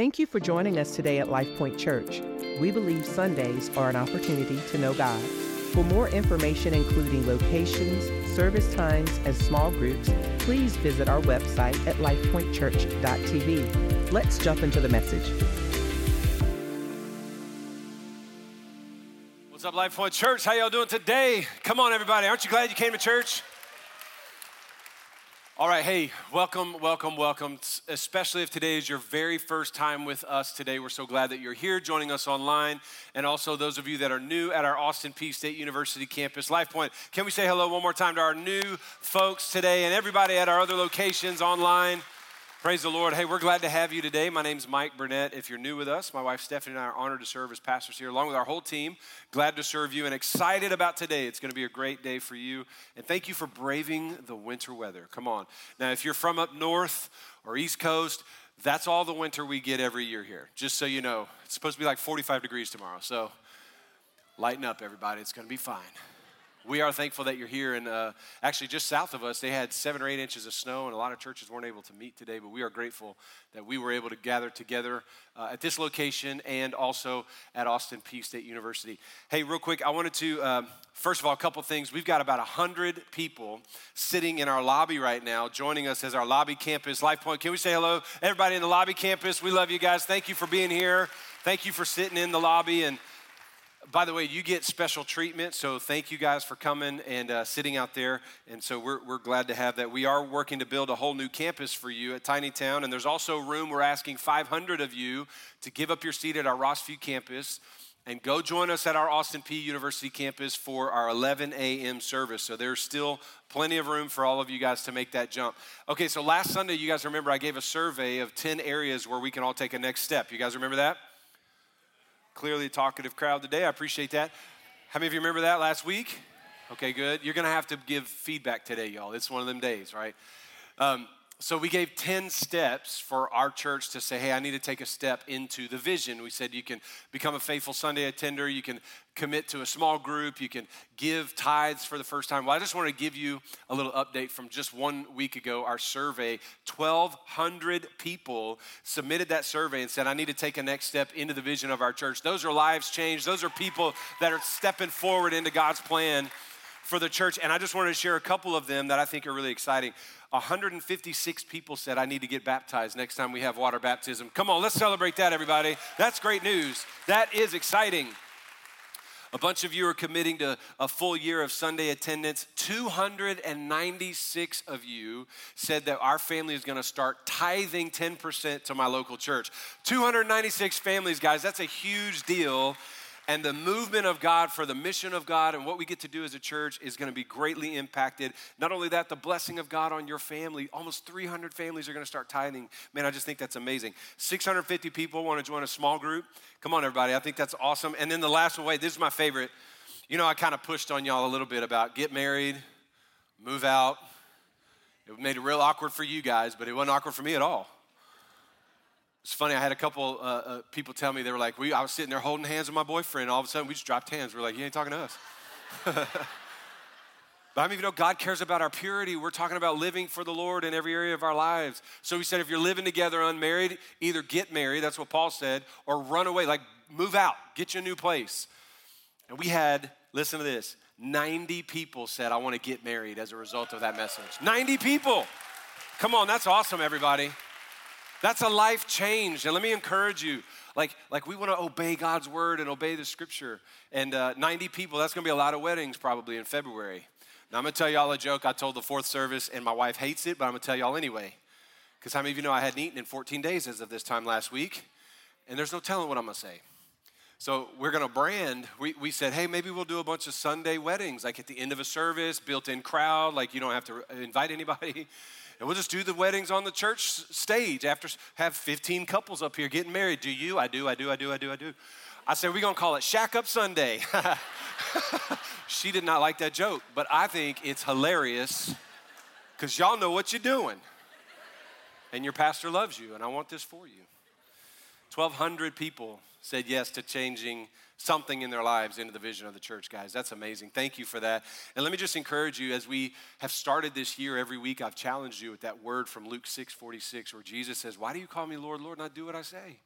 Thank you for joining us today at LifePoint Church. We believe Sundays are an opportunity to know God. For more information, including locations, service times, and small groups, please visit our website at lifepointchurch.tv. Let's jump into the message. What's up, LifePoint Church? How y'all doing today? Come on, everybody. Aren't you glad you came to church? All right, hey, welcome, welcome, welcome. Especially if today is your very first time with us today. We're so glad that you're here joining us online. And also those of you that are new at our Austin Peay State University campus, LifePoint. Can we say hello one more time to our new folks today and everybody at our other locations online? Praise the Lord. Hey, we're glad to have you today. My name's Mike Burnett. If you're new with us, my wife Stephanie and I are honored to serve as pastors here, along with our whole team. Glad to serve you and excited about today. It's going to be a great day for you. And thank you for braving the winter weather. Come on. Now, if you're from up north or East Coast, that's all the winter we get every year here. Just so you know, it's supposed to be like 45 degrees tomorrow. So lighten up, everybody. It's going to be fine. We are thankful that you're here. And uh, actually, just south of us, they had seven or eight inches of snow, and a lot of churches weren't able to meet today. But we are grateful that we were able to gather together uh, at this location and also at Austin Peay State University. Hey, real quick, I wanted to, um, first of all, a couple things. We've got about 100 people sitting in our lobby right now, joining us as our lobby campus. Life Point, can we say hello? Everybody in the lobby campus, we love you guys. Thank you for being here. Thank you for sitting in the lobby and by the way, you get special treatment, so thank you guys for coming and uh, sitting out there. And so we're, we're glad to have that. We are working to build a whole new campus for you at Tiny Town, and there's also room. We're asking 500 of you to give up your seat at our Rossview campus and go join us at our Austin Peay University campus for our 11 a.m. service. So there's still plenty of room for all of you guys to make that jump. Okay, so last Sunday, you guys remember I gave a survey of 10 areas where we can all take a next step. You guys remember that? Clearly, a talkative crowd today. I appreciate that. How many of you remember that last week? Okay, good. You're going to have to give feedback today, y'all. It's one of them days, right? Um, so we gave 10 steps for our church to say, hey, I need to take a step into the vision. We said you can become a faithful Sunday attender, you can commit to a small group, you can give tithes for the first time. Well, I just want to give you a little update from just one week ago, our survey. 1,200 people submitted that survey and said, I need to take a next step into the vision of our church. Those are lives changed, those are people that are stepping forward into God's plan for the church. And I just wanted to share a couple of them that I think are really exciting. 156 people said, I need to get baptized next time we have water baptism. Come on, let's celebrate that, everybody. That's great news. That is exciting. A bunch of you are committing to a full year of Sunday attendance. 296 of you said that our family is going to start tithing 10% to my local church. 296 families, guys, that's a huge deal and the movement of God for the mission of God and what we get to do as a church is going to be greatly impacted. Not only that, the blessing of God on your family. Almost 300 families are going to start tithing. Man, I just think that's amazing. 650 people want to join a small group. Come on, everybody. I think that's awesome. And then the last one, wait, this is my favorite. You know, I kind of pushed on y'all a little bit about get married, move out. It made it real awkward for you guys, but it wasn't awkward for me at all. It's funny, I had a couple uh, uh, people tell me, they were like, we, I was sitting there holding hands with my boyfriend, all of a sudden we just dropped hands. We're like, you ain't talking to us. but I mean, you know, God cares about our purity. We're talking about living for the Lord in every area of our lives. So he said, if you're living together unmarried, either get married, that's what Paul said, or run away, like move out, get you a new place. And we had, listen to this, 90 people said, I want to get married as a result of that message. 90 people. Come on, that's awesome, everybody. That's a life change. And let me encourage you. Like, like we want to obey God's word and obey the scripture. And uh, 90 people, that's going to be a lot of weddings probably in February. Now, I'm going to tell y'all a joke. I told the fourth service, and my wife hates it, but I'm going to tell y'all anyway. Because how many of you know I hadn't eaten in 14 days as of this time last week? And there's no telling what I'm going to say. So we're going to brand. We, we said, hey, maybe we'll do a bunch of Sunday weddings, like at the end of a service, built in crowd, like you don't have to invite anybody. And we'll just do the weddings on the church stage after have 15 couples up here getting married. Do you? I do, I do, I do, I do, I do. I said, we're gonna call it Shack Up Sunday. she did not like that joke, but I think it's hilarious because y'all know what you're doing. And your pastor loves you, and I want this for you. 1,200 people said yes to changing something in their lives into the vision of the church, guys. That's amazing. Thank you for that. And let me just encourage you as we have started this year every week, I've challenged you with that word from Luke 6 46, where Jesus says, Why do you call me Lord, Lord, and I do what I say?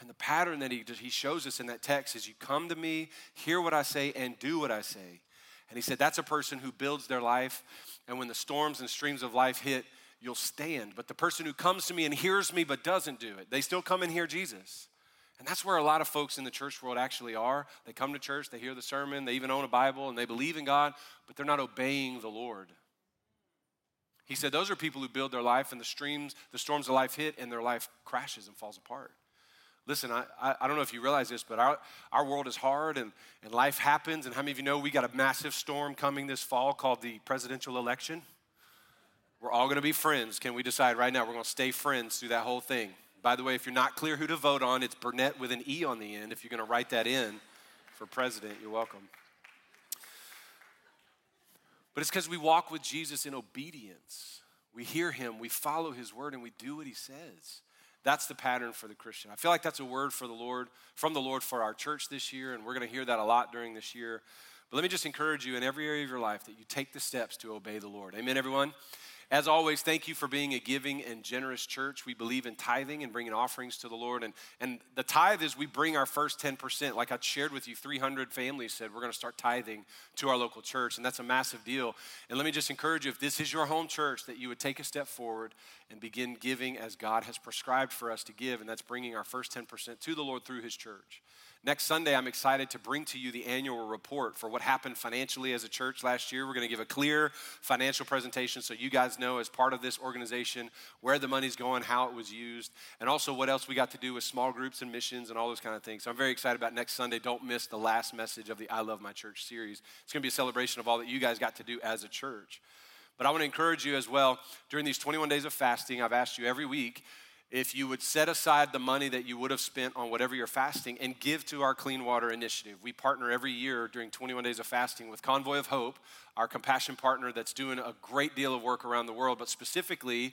And the pattern that he, he shows us in that text is you come to me, hear what I say, and do what I say. And he said, That's a person who builds their life, and when the storms and streams of life hit, you'll stand. But the person who comes to me and hears me but doesn't do it, they still come and hear Jesus. And that's where a lot of folks in the church world actually are. They come to church, they hear the sermon, they even own a Bible, and they believe in God, but they're not obeying the Lord. He said those are people who build their life and the streams, the storms of life hit, and their life crashes and falls apart. Listen, I, I, don't know if you realize this, but our, our world is hard and, and life happens. And how many of you know we got a massive storm coming this fall called the presidential election? We're all gonna be friends. Can we decide right now we're gonna stay friends through that whole thing? By the way, if you're not clear who to vote on, it's Burnett with an E on the end. If you're gonna write that in for president, you're welcome. But it's because we walk with Jesus in obedience. We hear him, we follow his word, and we do what he says. That's the pattern for the Christian. I feel like that's a word for the Lord, from the Lord for our church this year, and we're going to hear that a lot during this year. But let me just encourage you in every area of your life that you take the steps to obey the Lord. Amen, everyone? As always, thank you for being a giving and generous church. We believe in tithing and bringing offerings to the Lord. And, and the tithe is we bring our first 10%. Like I shared with you, 300 families said we're going to start tithing to our local church. And that's a massive deal. And let me just encourage you if this is your home church, that you would take a step forward and begin giving as God has prescribed for us to give. And that's bringing our first 10% to the Lord through His church. Next Sunday, I'm excited to bring to you the annual report for what happened financially as a church last year. We're going to give a clear financial presentation so you guys know, as part of this organization, where the money's going, how it was used, and also what else we got to do with small groups and missions and all those kind of things. So I'm very excited about next Sunday. Don't miss the last message of the I Love My Church series. It's going to be a celebration of all that you guys got to do as a church. But I want to encourage you as well during these 21 days of fasting. I've asked you every week if you would set aside the money that you would have spent on whatever you're fasting and give to our Clean Water Initiative. We partner every year during 21 days of fasting with Convoy of Hope, our compassion partner that's doing a great deal of work around the world, but specifically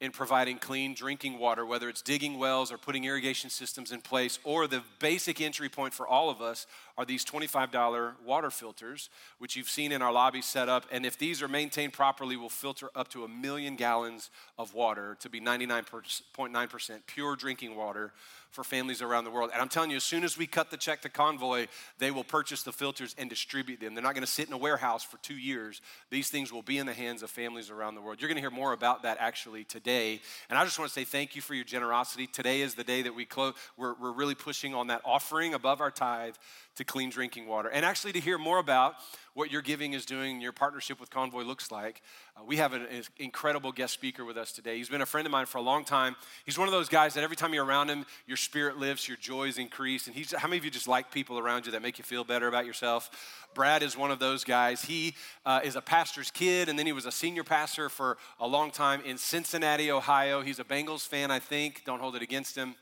in providing clean drinking water, whether it's digging wells or putting irrigation systems in place, or the basic entry point for all of us are these $25 water filters, which you've seen in our lobby set up. And if these are maintained properly, will filter up to a million gallons of water to be 99.9% pure drinking water for families around the world. And I'm telling you, as soon as we cut the check to Convoy, they will purchase the filters and distribute them. They're not going to sit in a warehouse for two years. These things will be in the hands of families around the world. You're going to hear more about that actually today. And I just want to say thank you for your generosity. Today is the day that we close. We're, we're really pushing on that offering above our tithe to clean drinking water. And actually, to hear more about what your giving is doing, your partnership with Convoy looks like, uh, we have an, an, incredible guest speaker with us today. He's been a friend of mine for a long time. He's one of those guys that every time you're around him, your spirit lifts, your joys increase. And he's, how many of you just like people around you that make you feel better about yourself? Brad is one of those guys. He uh, is a pastor's kid, and then he was a senior pastor for a long time in Cincinnati, Ohio. He's a Bengals fan, I think. Don't hold it against him.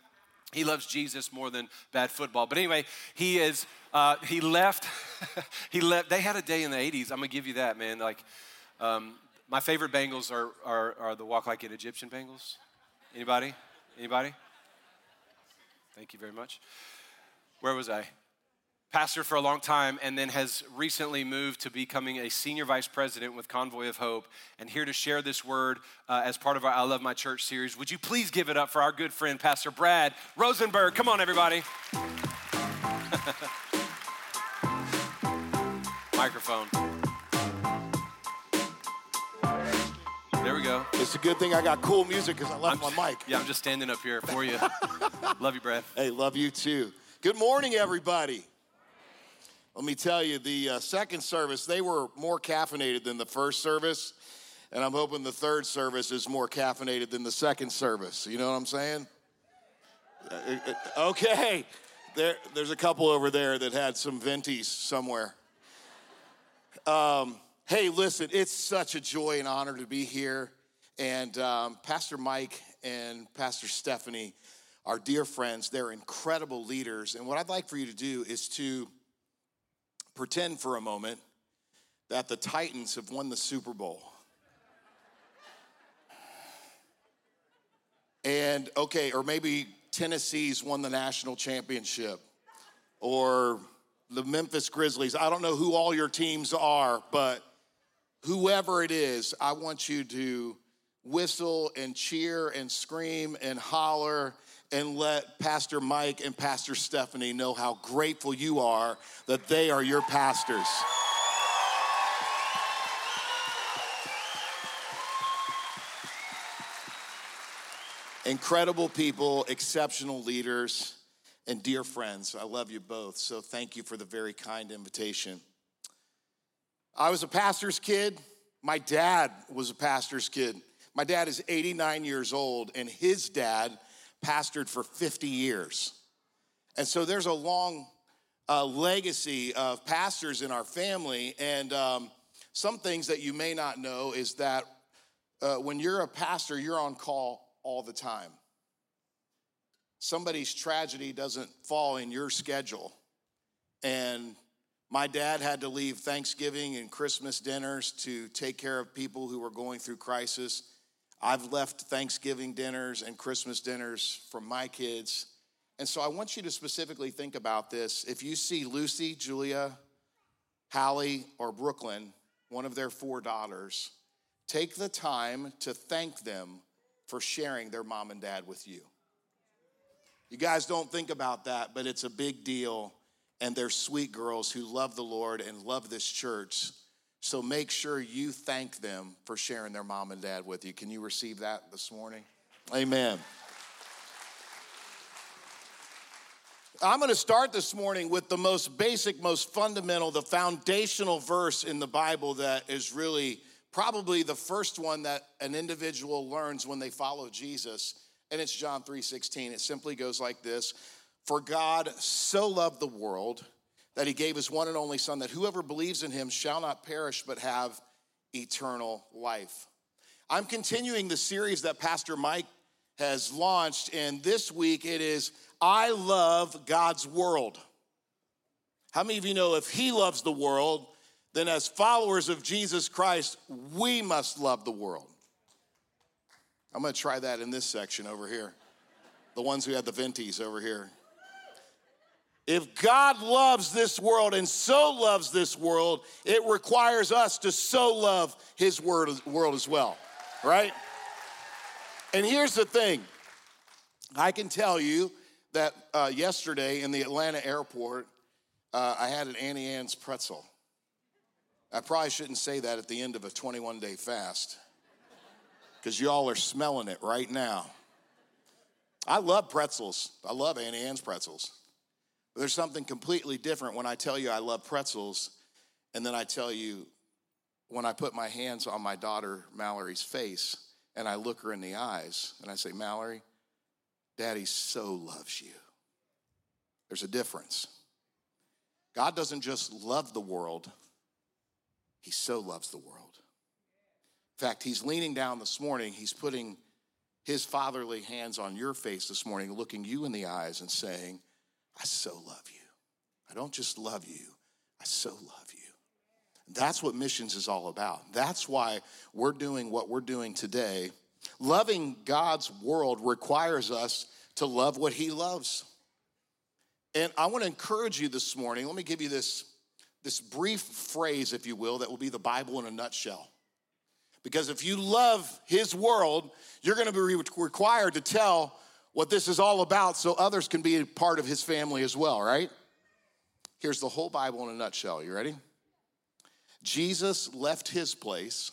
He loves Jesus more than bad football. But anyway, he is, uh, he left, he left, they had a day in the 80s. I'm gonna give you that, man. Like, um, my favorite Bengals are, are, are the Walk Like an Egyptian Bengals. Anybody? Anybody? Thank you very much. Where was I? Pastor for a long time and then has recently moved to becoming a senior vice president with Convoy of Hope and here to share this word uh, as part of our I Love My Church series. Would you please give it up for our good friend, Pastor Brad Rosenburg? Come on, everybody. Microphone. There we go. It's a good thing I got cool music because I left I'm, my mic. Yeah, I'm just standing up here for you. love you, Brad. Hey, love you too. Good morning, everybody. Let me tell you, the uh, second service, they were more caffeinated than the first service. And I'm hoping the third service is more caffeinated than the second service. You know what I'm saying? Uh, okay. There, there's a couple over there that had some ventis somewhere. Um, hey, listen, it's such a joy and honor to be here. And um, Pastor Mike and Pastor Stephanie are dear friends. They're incredible leaders. And what I'd like for you to do is to pretend for a moment that the Titans have won the Super Bowl. And okay, or maybe Tennessee's won the national championship, or the Memphis Grizzlies. I don't know who all your teams are, but whoever it is, I want you to whistle and cheer and scream and holler and let Pastor Mike and Pastor Stephanie know how grateful you are that they are your pastors. Incredible people, exceptional leaders, and dear friends. I love you both, so thank you for the very kind invitation. I was a pastor's kid. My dad was a pastor's kid. My dad is 89 years old, and his dad pastored for 50 years. And so there's a long uh, legacy of pastors in our family. And um, some things that you may not know is that uh, when you're a pastor, you're on call all the time. Somebody's tragedy doesn't fall in your schedule. And my dad had to leave Thanksgiving and Christmas dinners to take care of people who were going through crisis. I've left Thanksgiving dinners and Christmas dinners from my kids. And so I want you to specifically think about this. If you see Lucy, Julia, Hallie, or Brooklyn, one of their four daughters, take the time to thank them for sharing their mom and dad with you. You guys don't think about that, but it's a big deal. And they're sweet girls who love the Lord and love this church. So make sure you thank them for sharing their mom and dad with you. Can you receive that this morning? Amen. I'm going to start this morning with the most basic, most fundamental, the foundational verse in the Bible that is really probably the first one that an individual learns when they follow Jesus, and it's John 3:16. It simply goes like this: "For God so loved the world that he gave his one and only Son, that whoever believes in him shall not perish but have eternal life. I'm continuing the series that Pastor Mike has launched, and this week it is I Love God's World. How many of you know if he loves the world, then as followers of Jesus Christ, we must love the world? I'm gonna try that in this section over here. The ones who had the venties over here. If God loves this world and so loves this world, it requires us to so love his world as well, right? And here's the thing I can tell you that uh, yesterday in the Atlanta airport, uh, I had an Auntie Anne's pretzel. I probably shouldn't say that at the end of a 21 day fast because y'all are smelling it right now. I love pretzels. I love Auntie Anne's pretzels. There's something completely different when I tell you I love pretzels, and then I tell you when I put my hands on my daughter Mallory's face and I look her in the eyes and I say, Mallory, Daddy so loves you. There's a difference. God doesn't just love the world, He so loves the world. In fact, He's leaning down this morning, He's putting His fatherly hands on your face this morning, looking you in the eyes and saying, I so love you. I don't just love you, I so love you. That's what missions is all about. That's why we're doing what we're doing today. Loving God's world requires us to love what He loves. And I want to encourage you this morning. Let me give you this, this brief phrase, if you will, that will be the Bible in a nutshell. Because if you love His world, you're going to be required to tell what this is all about so others can be a part of his family as well, right? Here's the whole Bible in a nutshell. You ready? Jesus left his place,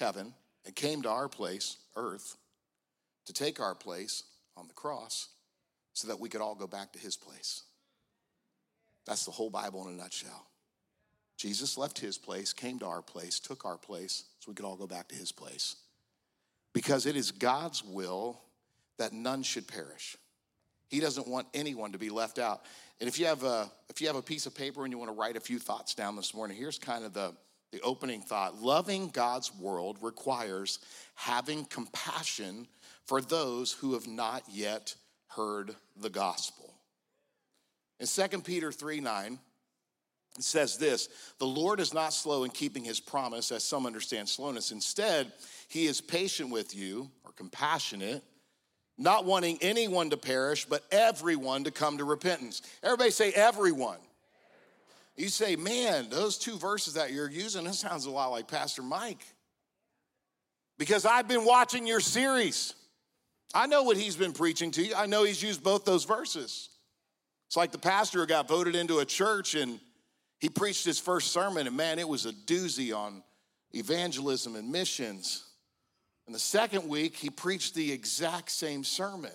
heaven, and came to our place, earth, to take our place on the cross so that we could all go back to his place. That's the whole Bible in a nutshell. Jesus left his place, came to our place, took our place so we could all go back to his place. Because it is God's will that none should perish. He doesn't want anyone to be left out. And if you have a, if you have a piece of paper and you want to write a few thoughts down this morning, here's kind of the, the opening thought. Loving God's world requires having compassion for those who have not yet heard the gospel. In 2 Peter 3 9, it says this The Lord is not slow in keeping his promise, as some understand slowness. Instead, he is patient with you, or compassionate not wanting anyone to perish, but everyone to come to repentance. Everybody say, everyone. You say, man, those two verses that you're using, that sounds a lot like Pastor Mike. Because I've been watching your series. I know what he's been preaching to you. I know he's used both those verses. It's like the pastor who got voted into a church and he preached his first sermon, and man, it was a doozy on evangelism and missions. And the second week, he preached the exact same sermon.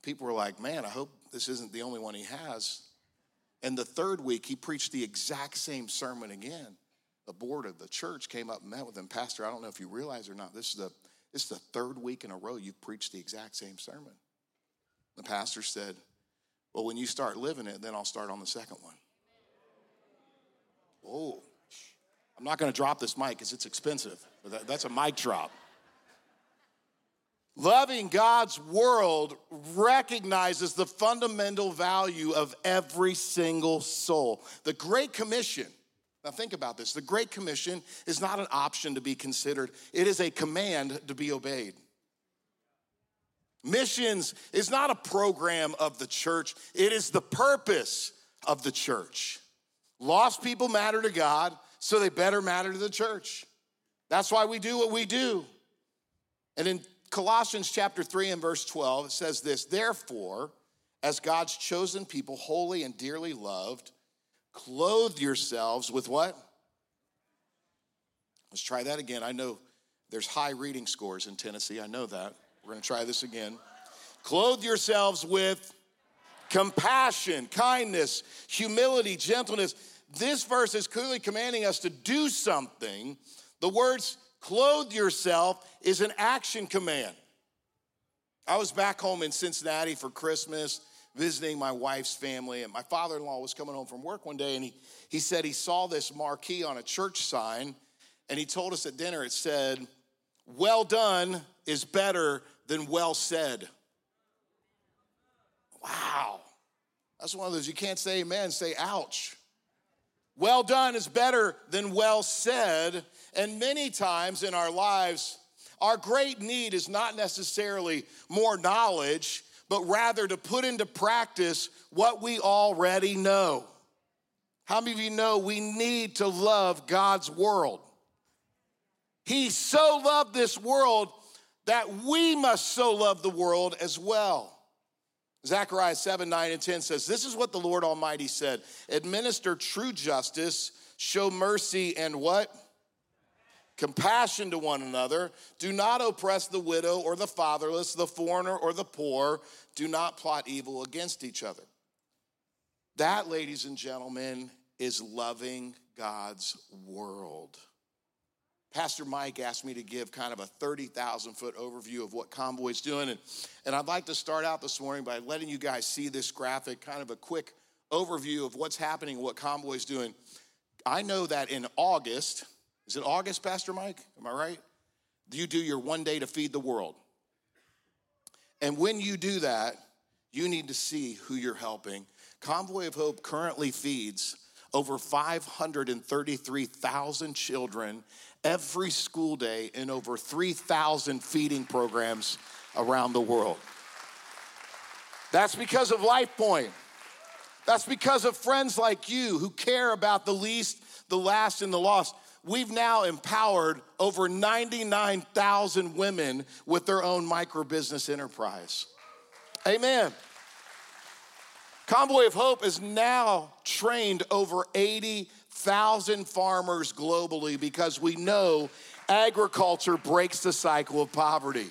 People were like, man, I hope this isn't the only one he has. And the third week, he preached the exact same sermon again. The board of the church came up and met with him. Pastor, I don't know if you realize or not, this is the, this is the third week in a row you've preached the exact same sermon. The pastor said, Well, when you start living it, then I'll start on the second one. Oh, I'm not going to drop this mic because it's expensive. But that, that's a mic drop. Loving God's world recognizes the fundamental value of every single soul. The Great Commission, now think about this the Great Commission is not an option to be considered, it is a command to be obeyed. Missions is not a program of the church, it is the purpose of the church. Lost people matter to God, so they better matter to the church. That's why we do what we do. And in Colossians chapter 3 and verse 12, it says this Therefore, as God's chosen people, holy and dearly loved, clothe yourselves with what? Let's try that again. I know there's high reading scores in Tennessee. I know that. We're going to try this again. Clothe yourselves with compassion, kindness, humility, gentleness. This verse is clearly commanding us to do something. The words clothe yourself is an action command. I was back home in Cincinnati for Christmas visiting my wife's family, and my father in law was coming home from work one day, and he, he said he saw this marquee on a church sign, and he told us at dinner it said, Well done is better than well said. Wow. That's one of those you can't say amen, say ouch. Well done is better than well said. And many times in our lives, our great need is not necessarily more knowledge, but rather to put into practice what we already know. How many of you know we need to love God's world? He so loved this world that we must so love the world as well. Zechariah 7, 9, and 10 says, This is what the Lord Almighty said administer true justice, show mercy, and what? Compassion to one another. Do not oppress the widow or the fatherless, the foreigner or the poor. Do not plot evil against each other. That, ladies and gentlemen, is loving God's world. Pastor Mike asked me to give kind of a 30,000 foot overview of what Convoy's doing. And, and I'd like to start out this morning by letting you guys see this graphic, kind of a quick overview of what's happening, what Convoy's doing. I know that in August, is it August, Pastor Mike? Am I right? You do your one day to feed the world. And when you do that, you need to see who you're helping. Convoy of Hope currently feeds over 533,000 children every school day in over 3,000 feeding programs around the world. That's because of Life Point. That's because of friends like you who care about the least, the last, and the lost. We've now empowered over 99,000 women with their own micro business enterprise. Amen. Convoy of Hope has now trained over 80,000 farmers globally because we know agriculture breaks the cycle of poverty.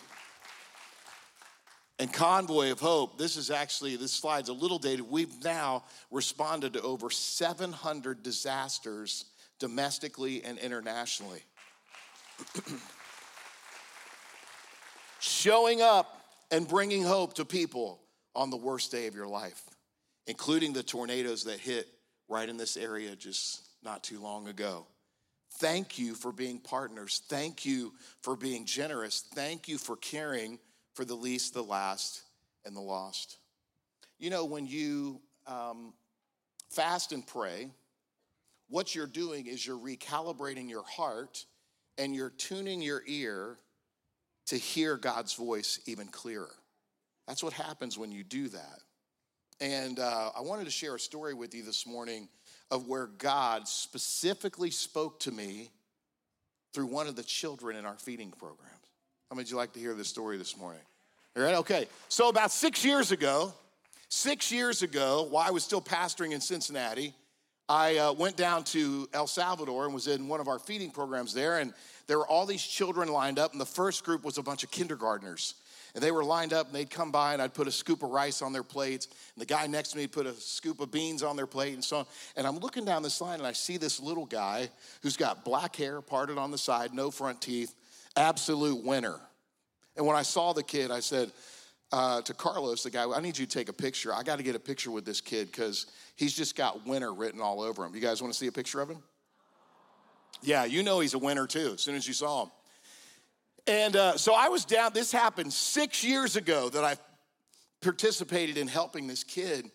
And Convoy of Hope, this is actually, this slide's a little dated. We've now responded to over 700 disasters domestically and internationally. Showing up and bringing hope to people on the worst day of your life including the tornadoes that hit right in this area just not too long ago. Thank you for being partners. Thank you for being generous. Thank you for caring for the least, the last, and the lost. You know, when you um, fast and pray, what you're doing is you're recalibrating your heart and you're tuning your ear to hear God's voice even clearer. That's what happens when you do that. And uh, I wanted to share a story with you this morning of where God specifically spoke to me through one of the children in our feeding programs. How many would you like to hear this story this morning? All right, okay. So about six years ago, six years ago, while I was still pastoring in Cincinnati, I uh, went down to El Salvador and was in one of our feeding programs there, and there were all these children lined up, and the first group was a bunch of kindergartners. And they were lined up and they'd come by and I'd put a scoop of rice on their plates. And the guy next to me put a scoop of beans on their plate and so on. And I'm looking down this line and I see this little guy who's got black hair parted on the side, no front teeth, absolute winner. And when I saw the kid, I said uh, to Carlos, the guy, I need you to take a picture. I got to get a picture with this kid because he's just got winner written all over him. You guys want to see a picture of him? Yeah, you know he's a winner too as soon as you saw him. And uh, so I was down, this happened six years ago that I participated in helping this kid.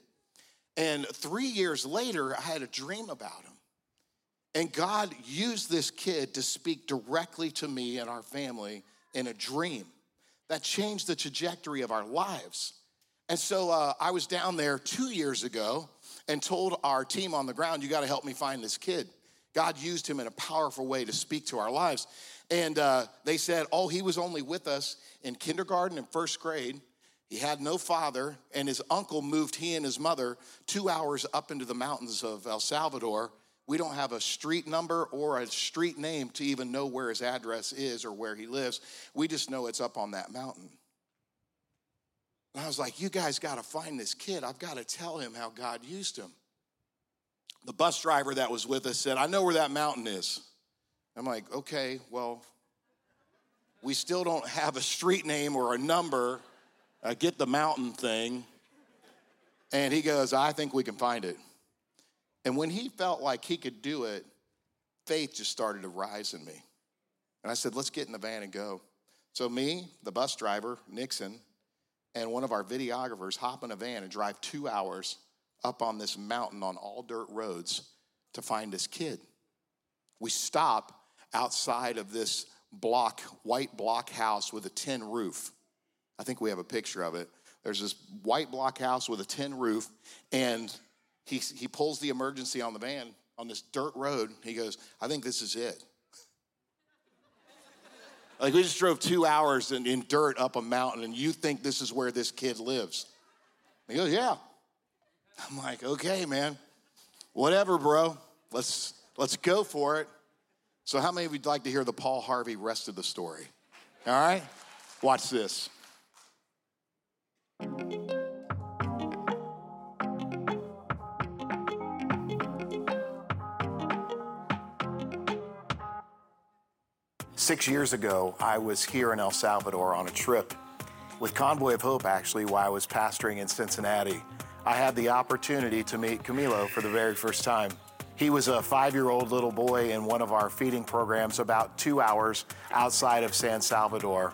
And three years later, I had a dream about him. And God used this kid to speak directly to me and our family in a dream that changed the trajectory of our lives. And so uh, I was down there two years ago and told our team on the ground, You got to help me find this kid. God used him in a powerful way to speak to our lives. And uh, they said, oh, he was only with us in kindergarten and first grade. He had no father, and his uncle moved he and his mother two hours up into the mountains of El Salvador. We don't have a street number or a street name to even know where his address is or where he lives. We just know it's up on that mountain. And I was like, you guys got to find this kid. I've got to tell him how God used him. The bus driver that was with us said, I know where that mountain is. I'm like, okay, well, we still don't have a street name or a number. Uh, get the mountain thing. And he goes, I think we can find it. And when he felt like he could do it, faith just started to rise in me. And I said, let's get in the van and go. So, me, the bus driver, Nixon, and one of our videographers hop in a van and drive two hours up on this mountain on all dirt roads to find this kid. We stop outside of this block, white block house with a tin roof. I think we have a picture of it. There's this white block house with a tin roof, and he, he pulls the emergency on the van on this dirt road. He goes, I think this is it. like we just drove two hours in, in dirt up a mountain, and you think this is where this kid lives. He goes, Yeah. I'm like, okay, man. Whatever, bro. Let's let's go for it. So, how many of you'd like to hear the Paul Harvey rest of the story? All right? Watch this. Six years ago, I was here in El Salvador on a trip with Convoy of Hope, actually, while I was pastoring in Cincinnati. I had the opportunity to meet Camilo for the very first time. He was a five year old little boy in one of our feeding programs about two hours outside of San Salvador.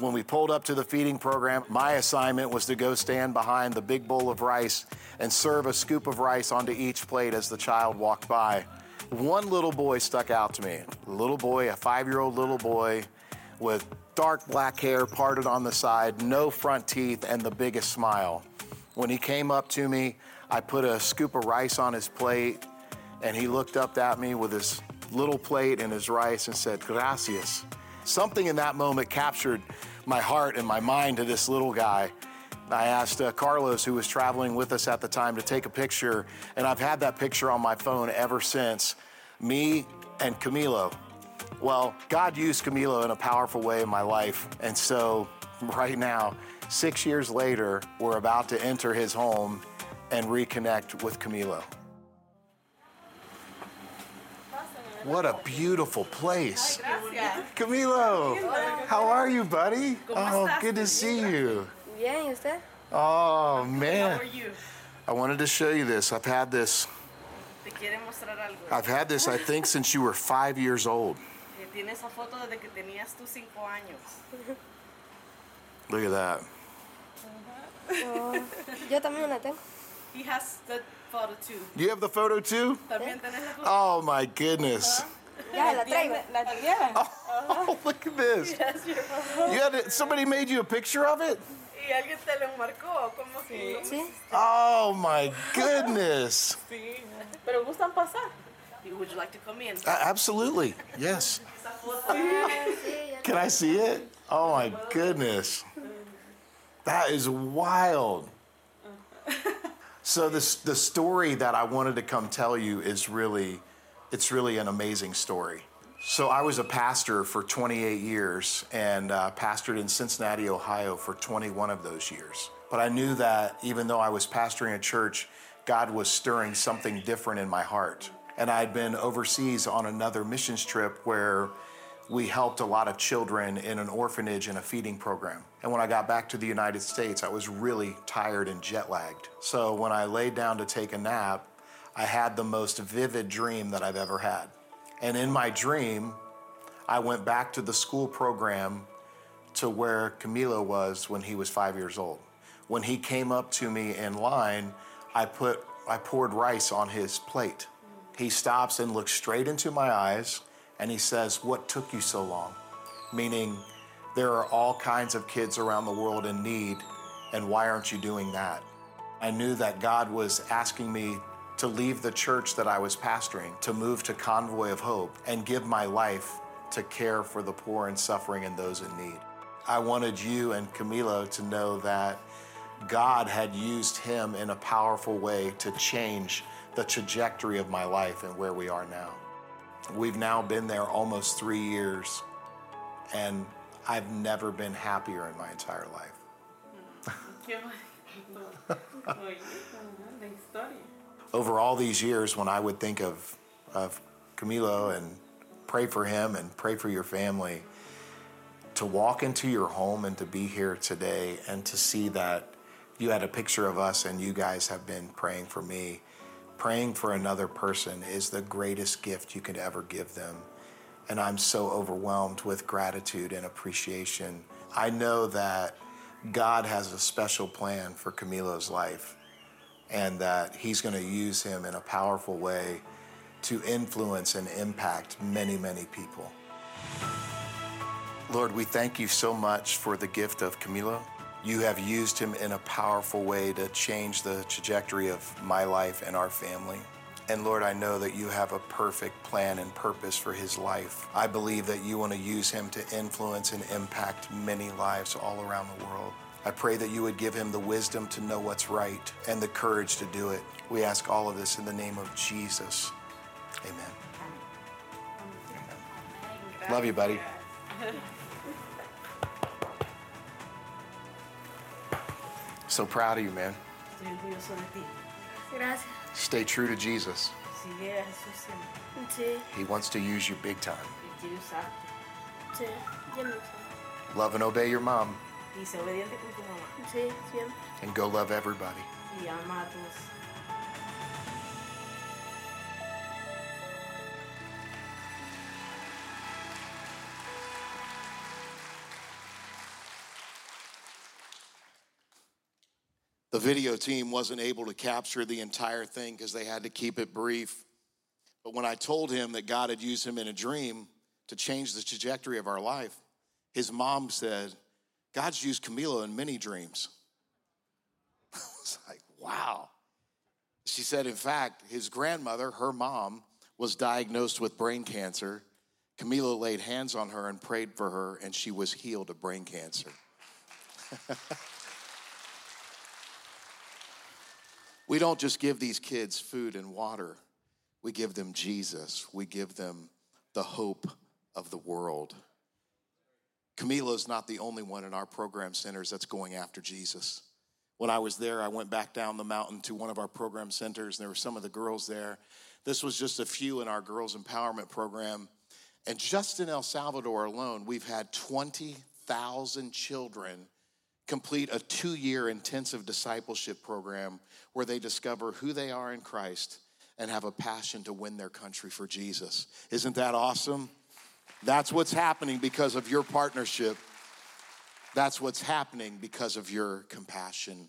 When we pulled up to the feeding program, my assignment was to go stand behind the big bowl of rice and serve a scoop of rice onto each plate as the child walked by. One little boy stuck out to me. A little boy, a five year old little boy with dark black hair parted on the side, no front teeth, and the biggest smile. When he came up to me, I put a scoop of rice on his plate and he looked up at me with his little plate and his rice and said, Gracias. Something in that moment captured my heart and my mind to this little guy. I asked uh, Carlos, who was traveling with us at the time, to take a picture, and I've had that picture on my phone ever since. Me and Camilo. Well, God used Camilo in a powerful way in my life, and so right now, six years later, we're about to enter his home and reconnect with Camilo. What a beautiful place. Camilo, how are you, buddy? Oh, good to see you. Bien, ¿y usted? Oh, man. How are you? I wanted to show you this. I've had this. Te quiere mostrar algo. I've had this, I think, since you were five years old. Eh, Tiene esa foto desde que tenías tus cinco años. Look at that. Oh, yo también la tengo. He has the photo too. You have the photo too? También tenés la foto. Oh, my goodness. Ya la traigo. La yeah. Oh, look at this. Yes, your photo. You had it, somebody made you a picture of it? Y alguien te lo marcó. ¿Cómo que? Sí. Oh, my goodness. Sí. Pero gustan pasar. Would you like to come in? A- absolutely. Yes. Esa foto. Sí, ya Can I see it? Oh, my goodness. That is wild. so this the story that I wanted to come tell you is really it's really an amazing story. So I was a pastor for 28 years and uh, pastored in Cincinnati, Ohio for 21 of those years. But I knew that even though I was pastoring a church, God was stirring something different in my heart. And I'd been overseas on another missions trip where we helped a lot of children in an orphanage and a feeding program. And when I got back to the United States, I was really tired and jet lagged. So when I laid down to take a nap, I had the most vivid dream that I've ever had. And in my dream, I went back to the school program to where Camilo was when he was five years old. When he came up to me in line, I put I poured rice on his plate. He stops and looks straight into my eyes and he says, What took you so long? Meaning, there are all kinds of kids around the world in need, and why aren't you doing that? I knew that God was asking me to leave the church that I was pastoring, to move to Convoy of Hope, and give my life to care for the poor and suffering and those in need. I wanted you and Camilo to know that God had used him in a powerful way to change the trajectory of my life and where we are now. We've now been there almost three years, and I've never been happier in my entire life. Over all these years, when I would think of, of Camilo and pray for him and pray for your family, to walk into your home and to be here today and to see that you had a picture of us and you guys have been praying for me. Praying for another person is the greatest gift you could ever give them. And I'm so overwhelmed with gratitude and appreciation. I know that God has a special plan for Camilo's life and that He's going to use him in a powerful way to influence and impact many, many people. Lord, we thank you so much for the gift of Camilo. You have used him in a powerful way to change the trajectory of my life and our family. And Lord, I know that you have a perfect plan and purpose for his life. I believe that you want to use him to influence and impact many lives all around the world. I pray that you would give him the wisdom to know what's right and the courage to do it. We ask all of this in the name of Jesus. Amen. Amen. Love you, buddy. So proud of you, man. Estoy orgulloso de ti. Gracias. Stay true to Jesus. Sigue a Jesús siempre. Sí, He wants to use you big time. Él quiere usarte. sí, yo no sé. Love and obey your mom Y sé obediente con tu mamá. Sí, siempre. and go love everybody. Y ama a todos. The video team wasn't able to capture the entire thing because they had to keep it brief. But when I told him that God had used him in a dream to change the trajectory of our life, his mom said, God's used Camilo in many dreams. I was like, wow. She said, in fact, his grandmother, her mom, was diagnosed with brain cancer. Camilo laid hands on her and prayed for her, and she was healed of brain cancer. We don't just give these kids food and water, we give them Jesus. We give them the hope of the world. Camilo's not the only one in our program centers that's going after Jesus. When I was there, I went back down the mountain to one of our program centers, and there were some of the girls there. This was just a few in our girls' empowerment program. And just in El Salvador alone, we've had 20,000 children complete a two year intensive discipleship program where they discover who they are in Christ and have a passion to win their country for Jesus. Isn't that awesome? That's what's happening because of your partnership. That's what's happening because of your compassion.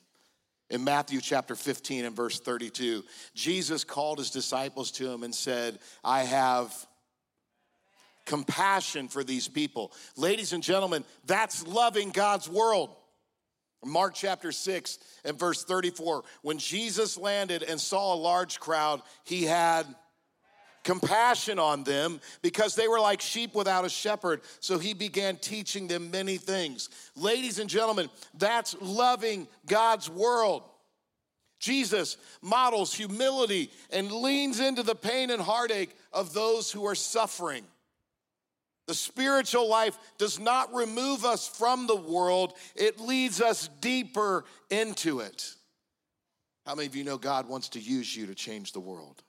In Matthew chapter 15 and verse 32, Jesus called his disciples to him and said, I have compassion for these people. Ladies and gentlemen, that's loving God's world. Mark chapter 6 and verse 34, when Jesus landed and saw a large crowd, he had compassion on them because they were like sheep without a shepherd. So he began teaching them many things. Ladies and gentlemen, that's loving God's world. Jesus models humility and leans into the pain and heartache of those who are suffering. The spiritual life does not remove us from the world, it leads us deeper into it. How many of you know God wants to use you to change the world?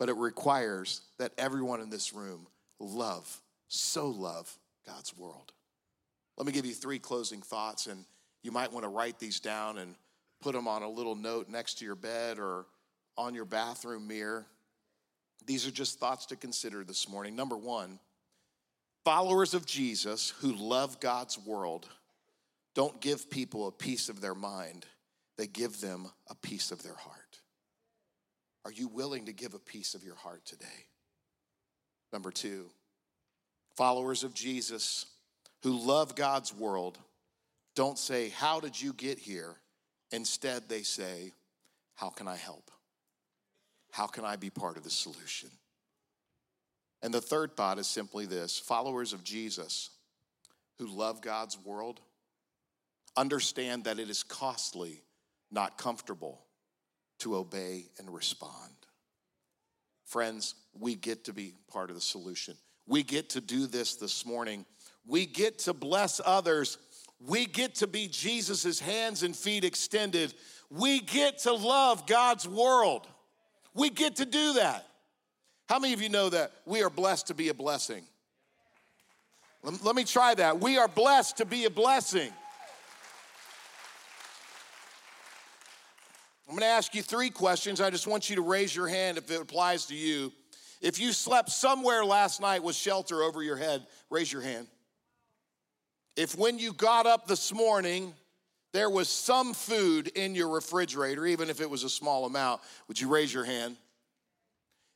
But it requires that everyone in this room love, so love God's world. Let me give you three closing thoughts, and you might want to write these down and put them on a little note next to your bed or on your bathroom mirror. These are just thoughts to consider this morning. Number one, followers of Jesus who love God's world don't give people a piece of their mind, they give them a piece of their heart. Are you willing to give a piece of your heart today? Number two, followers of Jesus who love God's world don't say, How did you get here? Instead, they say, How can I help? How can I be part of the solution? And the third thought is simply this followers of Jesus who love God's world understand that it is costly, not comfortable, to obey and respond. Friends, we get to be part of the solution. We get to do this this morning. We get to bless others we get to be Jesus' hands and feet extended. We get to love God's world. We get to do that. How many of you know that we are blessed to be a blessing? Let me try that. We are blessed to be a blessing. I'm gonna ask you three questions. I just want you to raise your hand if it applies to you. If you slept somewhere last night with shelter over your head, raise your hand. If when you got up this morning, there was some food in your refrigerator, even if it was a small amount, would you raise your hand?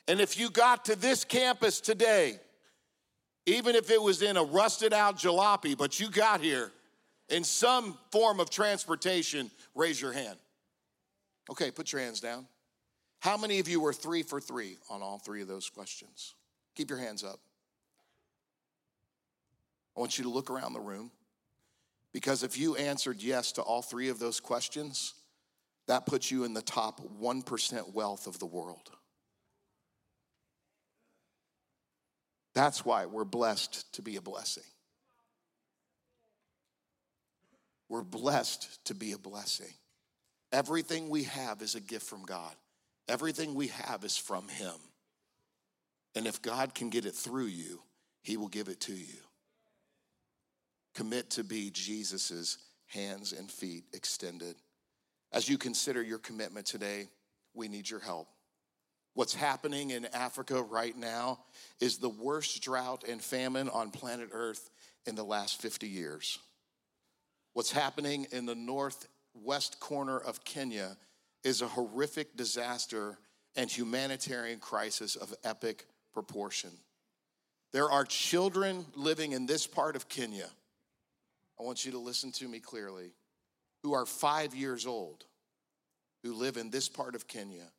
And if you got to this campus today, even if it was in a rusted out jalopy, but you got here in some form of transportation, raise your hand. Okay, put your hands down. How many of you were three for three on all three of those questions? Keep your hands up. I want you to look around the room because if you answered yes to all three of those questions, that puts you in the top 1% wealth of the world. That's why we're blessed to be a blessing. We're blessed to be a blessing. Everything we have is a gift from God. Everything we have is from Him. And if God can get it through you, He will give it to you. Commit to be Jesus's hands and feet extended. As you consider your commitment today, we need your help. What's happening in Africa right now is the worst drought and famine on planet Earth in the last 50 years. What's happening in the northwest corner of Kenya is a horrific disaster and humanitarian crisis of epic proportion. There are children living in this part of Kenya I want you to listen to me clearly, who are five years old, who live in this part of Kenya,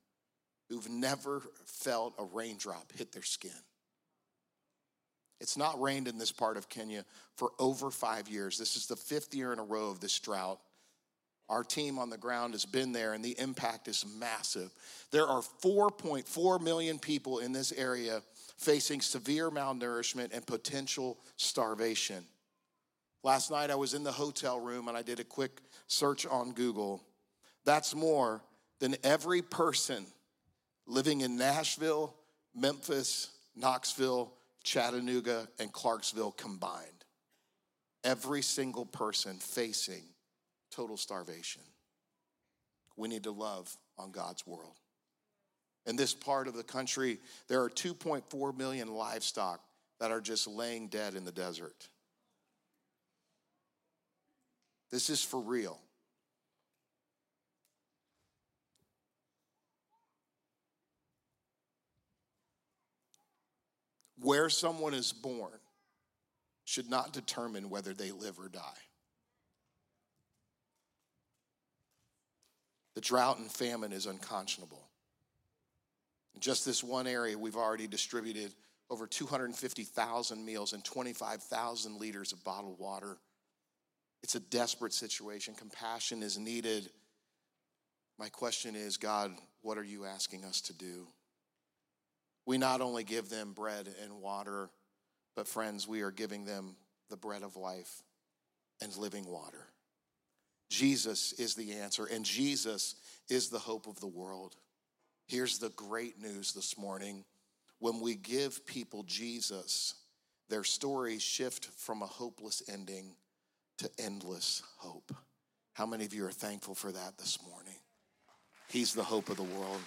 who've never felt a raindrop hit their skin. It's not rained in this part of Kenya for over five years. This is the fifth year in a row of this drought. Our team on the ground has been there, and the impact is massive. There are 4.4 million people in this area facing severe malnourishment and potential starvation. Last night I was in the hotel room and I did a quick search on Google. That's more than every person living in Nashville, Memphis, Knoxville, Chattanooga, and Clarksville combined. Every single person facing total starvation. We need to love on God's world. In this part of the country, there are 2.4 million livestock that are just laying dead in the desert. This is for real. Where someone is born should not determine whether they live or die. The drought and famine is unconscionable. In just this one area, we've already distributed over 250,000 meals and 25,000 liters of bottled water. It's a desperate situation. Compassion is needed. My question is God, what are you asking us to do? We not only give them bread and water, but friends, we are giving them the bread of life and living water. Jesus is the answer, and Jesus is the hope of the world. Here's the great news this morning when we give people Jesus, their stories shift from a hopeless ending to endless hope. How many of you are thankful for that this morning? He's the hope of the world.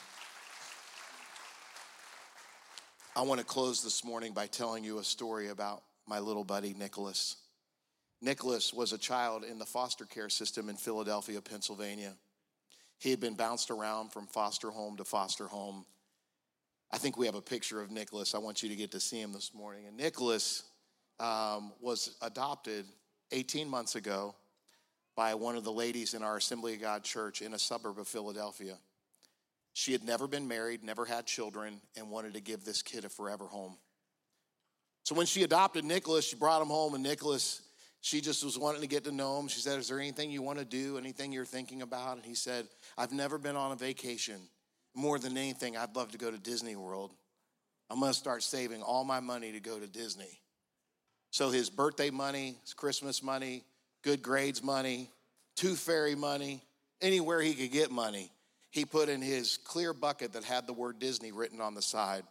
I want to close this morning by telling you a story about my little buddy, Nicholas. Nicholas was a child in the foster care system in Philadelphia, Pennsylvania. He had been bounced around from foster home to foster home. I think we have a picture of Nicholas. I want you to get to see him this morning. And Nicholas um, was adopted 18 months ago by one of the ladies in our Assembly of God church in a suburb of Philadelphia. She had never been married, never had children, and wanted to give this kid a forever home. So when she adopted Nicholas, she brought him home, and Nicholas, she just was wanting to get to know him. She said, Is there anything you want to do, anything you're thinking about? And he said, I've never been on a vacation. More than anything, I'd love to go to Disney World. I'm gonna start saving all my money to go to Disney. So his birthday money, his Christmas money, good grades money, tooth fairy money, anywhere he could get money, he put in his clear bucket that had the word Disney written on the side.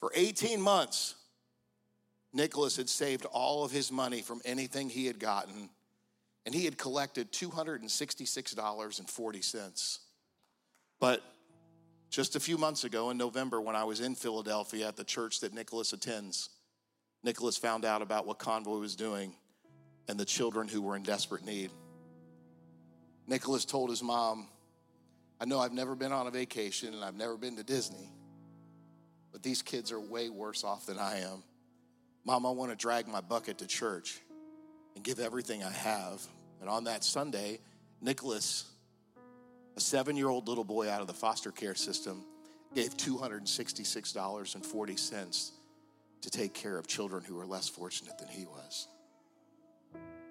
For 18 months, Nicholas had saved all of his money from anything he had gotten, and he had collected $266.40. But just a few months ago in November, when I was in Philadelphia at the church that Nicholas attends, Nicholas found out about what Convoy was doing and the children who were in desperate need. Nicholas told his mom, I know I've never been on a vacation and I've never been to Disney, but these kids are way worse off than I am. Mom, I want to drag my bucket to church and give everything I have. And on that Sunday, Nicholas, a seven year old little boy out of the foster care system, gave $266.40 to take care of children who were less fortunate than he was.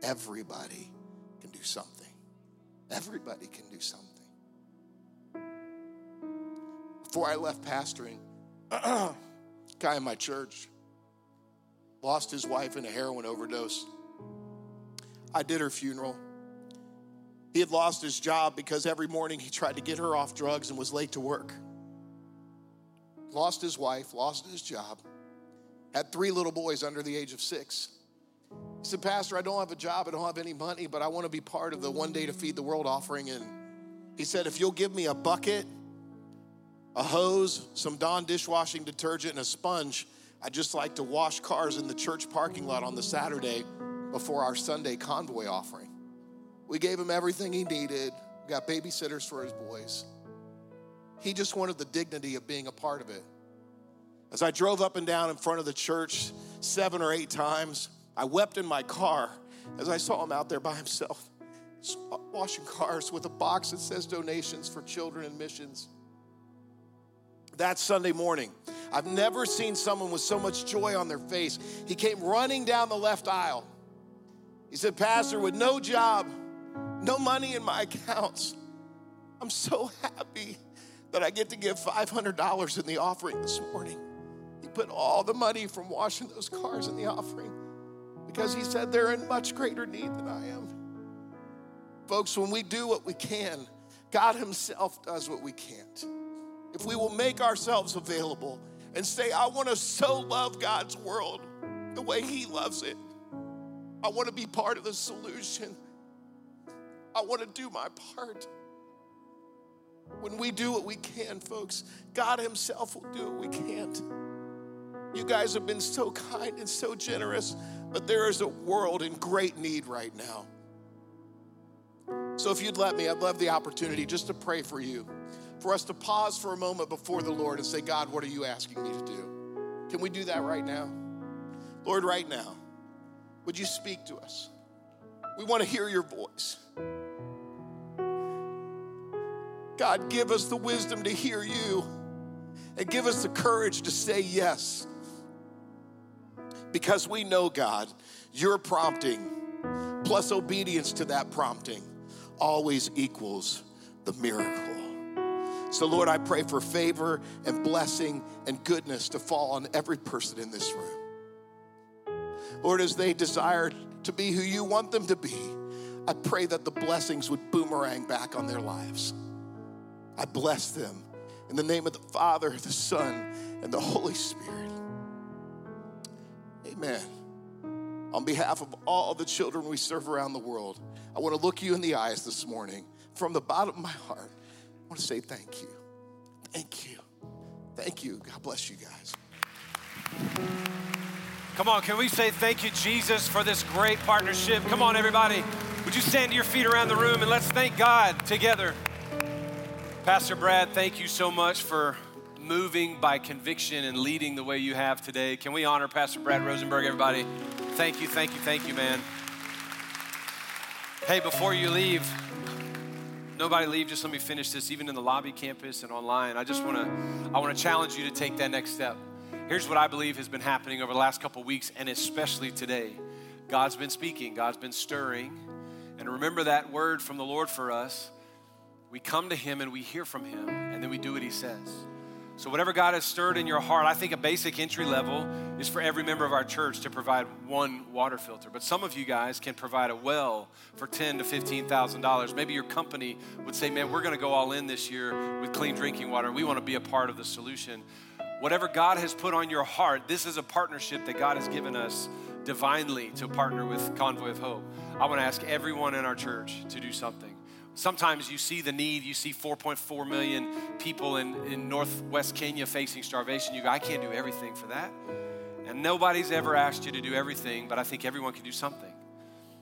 Everybody can do something. Everybody can do something. Before I left pastoring, guy in my church lost his wife in a heroin overdose. I did her funeral. He had lost his job because every morning he tried to get her off drugs and was late to work. Lost his wife, lost his job had three little boys under the age of six. He said, Pastor, I don't have a job, I don't have any money, but I want to be part of the One Day to Feed the World offering. And he said, If you'll give me a bucket, a hose, some Dawn dishwashing detergent, and a sponge, I'd just like to wash cars in the church parking lot on the Saturday before our Sunday convoy offering. We gave him everything he needed, we got babysitters for his boys. He just wanted the dignity of being a part of it. As I drove up and down in front of the church seven or eight times, I wept in my car as I saw him out there by himself, washing cars with a box that says donations for children and missions. That Sunday morning, I've never seen someone with so much joy on their face. He came running down the left aisle. He said, Pastor, with no job, no money in my accounts, I'm so happy that I get to give $500 in the offering this morning He put all the money from washing those cars in the offering because he said they're in much greater need than I am. Folks, when we do what we can, God Himself does what we can't. If we will make ourselves available and say, I want to so love God's world the way He loves it, I want to be part of the solution, I want to do my part. When we do what we can, folks, God Himself will do what we can't. You guys have been so kind and so generous, but there is a world in great need right now. So, if you'd let me, I'd love the opportunity just to pray for you, for us to pause for a moment before the Lord and say, God, what are you asking me to do? Can we do that right now? Lord, right now, would you speak to us? We want to hear your voice. God, give us the wisdom to hear you and give us the courage to say yes. Because we know, God, your prompting plus obedience to that prompting always equals the miracle. So, Lord, I pray for favor and blessing and goodness to fall on every person in this room. Lord, as they desire to be who you want them to be, I pray that the blessings would boomerang back on their lives. I bless them in the name of the Father, the Son, and the Holy Spirit. Amen. On behalf of all the children we serve around the world, I want to look you in the eyes this morning. From the bottom of my heart, want to say thank you. Thank you. Thank you. God bless you guys. Come on, can we say thank you, Jesus, for this great partnership? Come on, everybody. Would you stand to your feet around the room and let's thank God together? Pastor Brad, thank you so much for moving by conviction and leading the way you have today. Can we honor Pastor Brad Rosenburg, everybody? Thank you, thank you, thank you, man. Hey, before you leave, nobody leave, just let me finish this, even in the lobby campus and online. I just wanna, I wanna challenge you to take that next step. Here's what I believe has been happening over the last couple weeks, and especially today. God's been speaking, God's been stirring. And remember that word from the Lord for us we come to Him and we hear from Him, and then we do what He says. So, whatever God has stirred in your heart, I think a basic entry level is for every member of our church to provide one water filter. But some of you guys can provide a well for ten to fifteen thousand dollars. Maybe your company would say, "Man, we're going to go all in this year with clean drinking water. We want to be a part of the solution." Whatever God has put on your heart, this is a partnership that God has given us divinely to partner with Convoy of Hope. I want to ask everyone in our church to do something. Sometimes you see the need, you see 4.4 million people in, in northwest Kenya facing starvation. You go, I can't do everything for that. And nobody's ever asked you to do everything, but I think everyone can do something.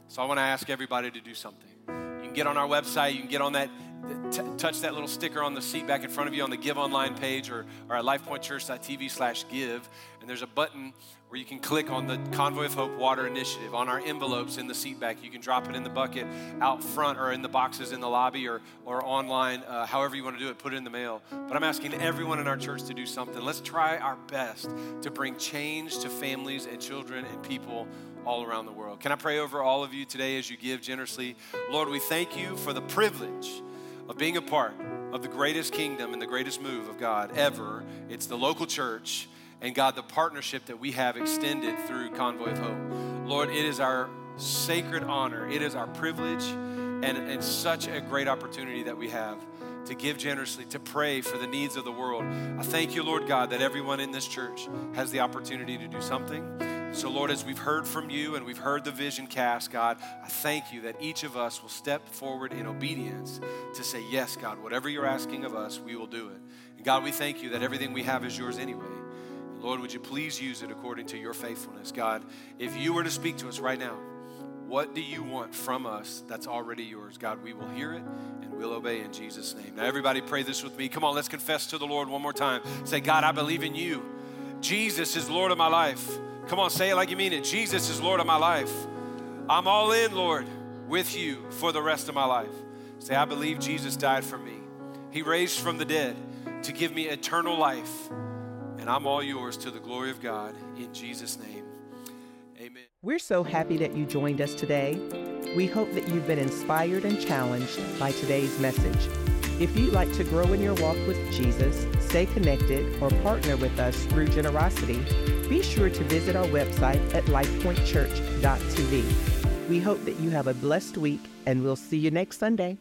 So I want to ask everybody to do something. You can get on our website, you can get on that, t- touch that little sticker on the seat back in front of you on the Give Online page or, or at lifepointchurch.tv slash give. And there's a button where you can click on the Convoy of Hope Water Initiative. On our envelopes in the seat back, you can drop it in the bucket out front or in the boxes in the lobby or, or online, uh, however you want to do it, put it in the mail. But I'm asking everyone in our church to do something. Let's try our best to bring change to families and children and people all around the world. Can I pray over all of you today as you give generously? Lord, we thank you for the privilege of being a part of the greatest kingdom and the greatest move of God ever. It's the local church and God, the partnership that we have extended through Convoy of Hope. Lord, it is our sacred honor, it is our privilege, and, and such a great opportunity that we have to give generously, to pray for the needs of the world. I thank you, Lord God, that everyone in this church has the opportunity to do something. So, Lord, as we've heard from you and we've heard the vision cast, God, I thank you that each of us will step forward in obedience to say, Yes, God, whatever you're asking of us, we will do it. And God, we thank you that everything we have is yours anyway. Lord, would you please use it according to your faithfulness? God, if you were to speak to us right now, what do you want from us that's already yours? God, we will hear it and we'll obey in Jesus' name. Now, everybody, pray this with me. Come on, let's confess to the Lord one more time. Say, God, I believe in you. Jesus is Lord of my life. Come on, say it like you mean it. Jesus is Lord of my life. I'm all in, Lord, with you for the rest of my life. Say, I believe Jesus died for me. He raised from the dead to give me eternal life and I'm all yours to the glory of God. In Jesus' name, amen. We're so happy that you joined us today. We hope that you've been inspired and challenged by today's message. If you'd like to grow in your walk with Jesus, stay connected, or partner with us through generosity, be sure to visit our website at lifepointchurch.tv. We hope that you have a blessed week, and we'll see you next Sunday.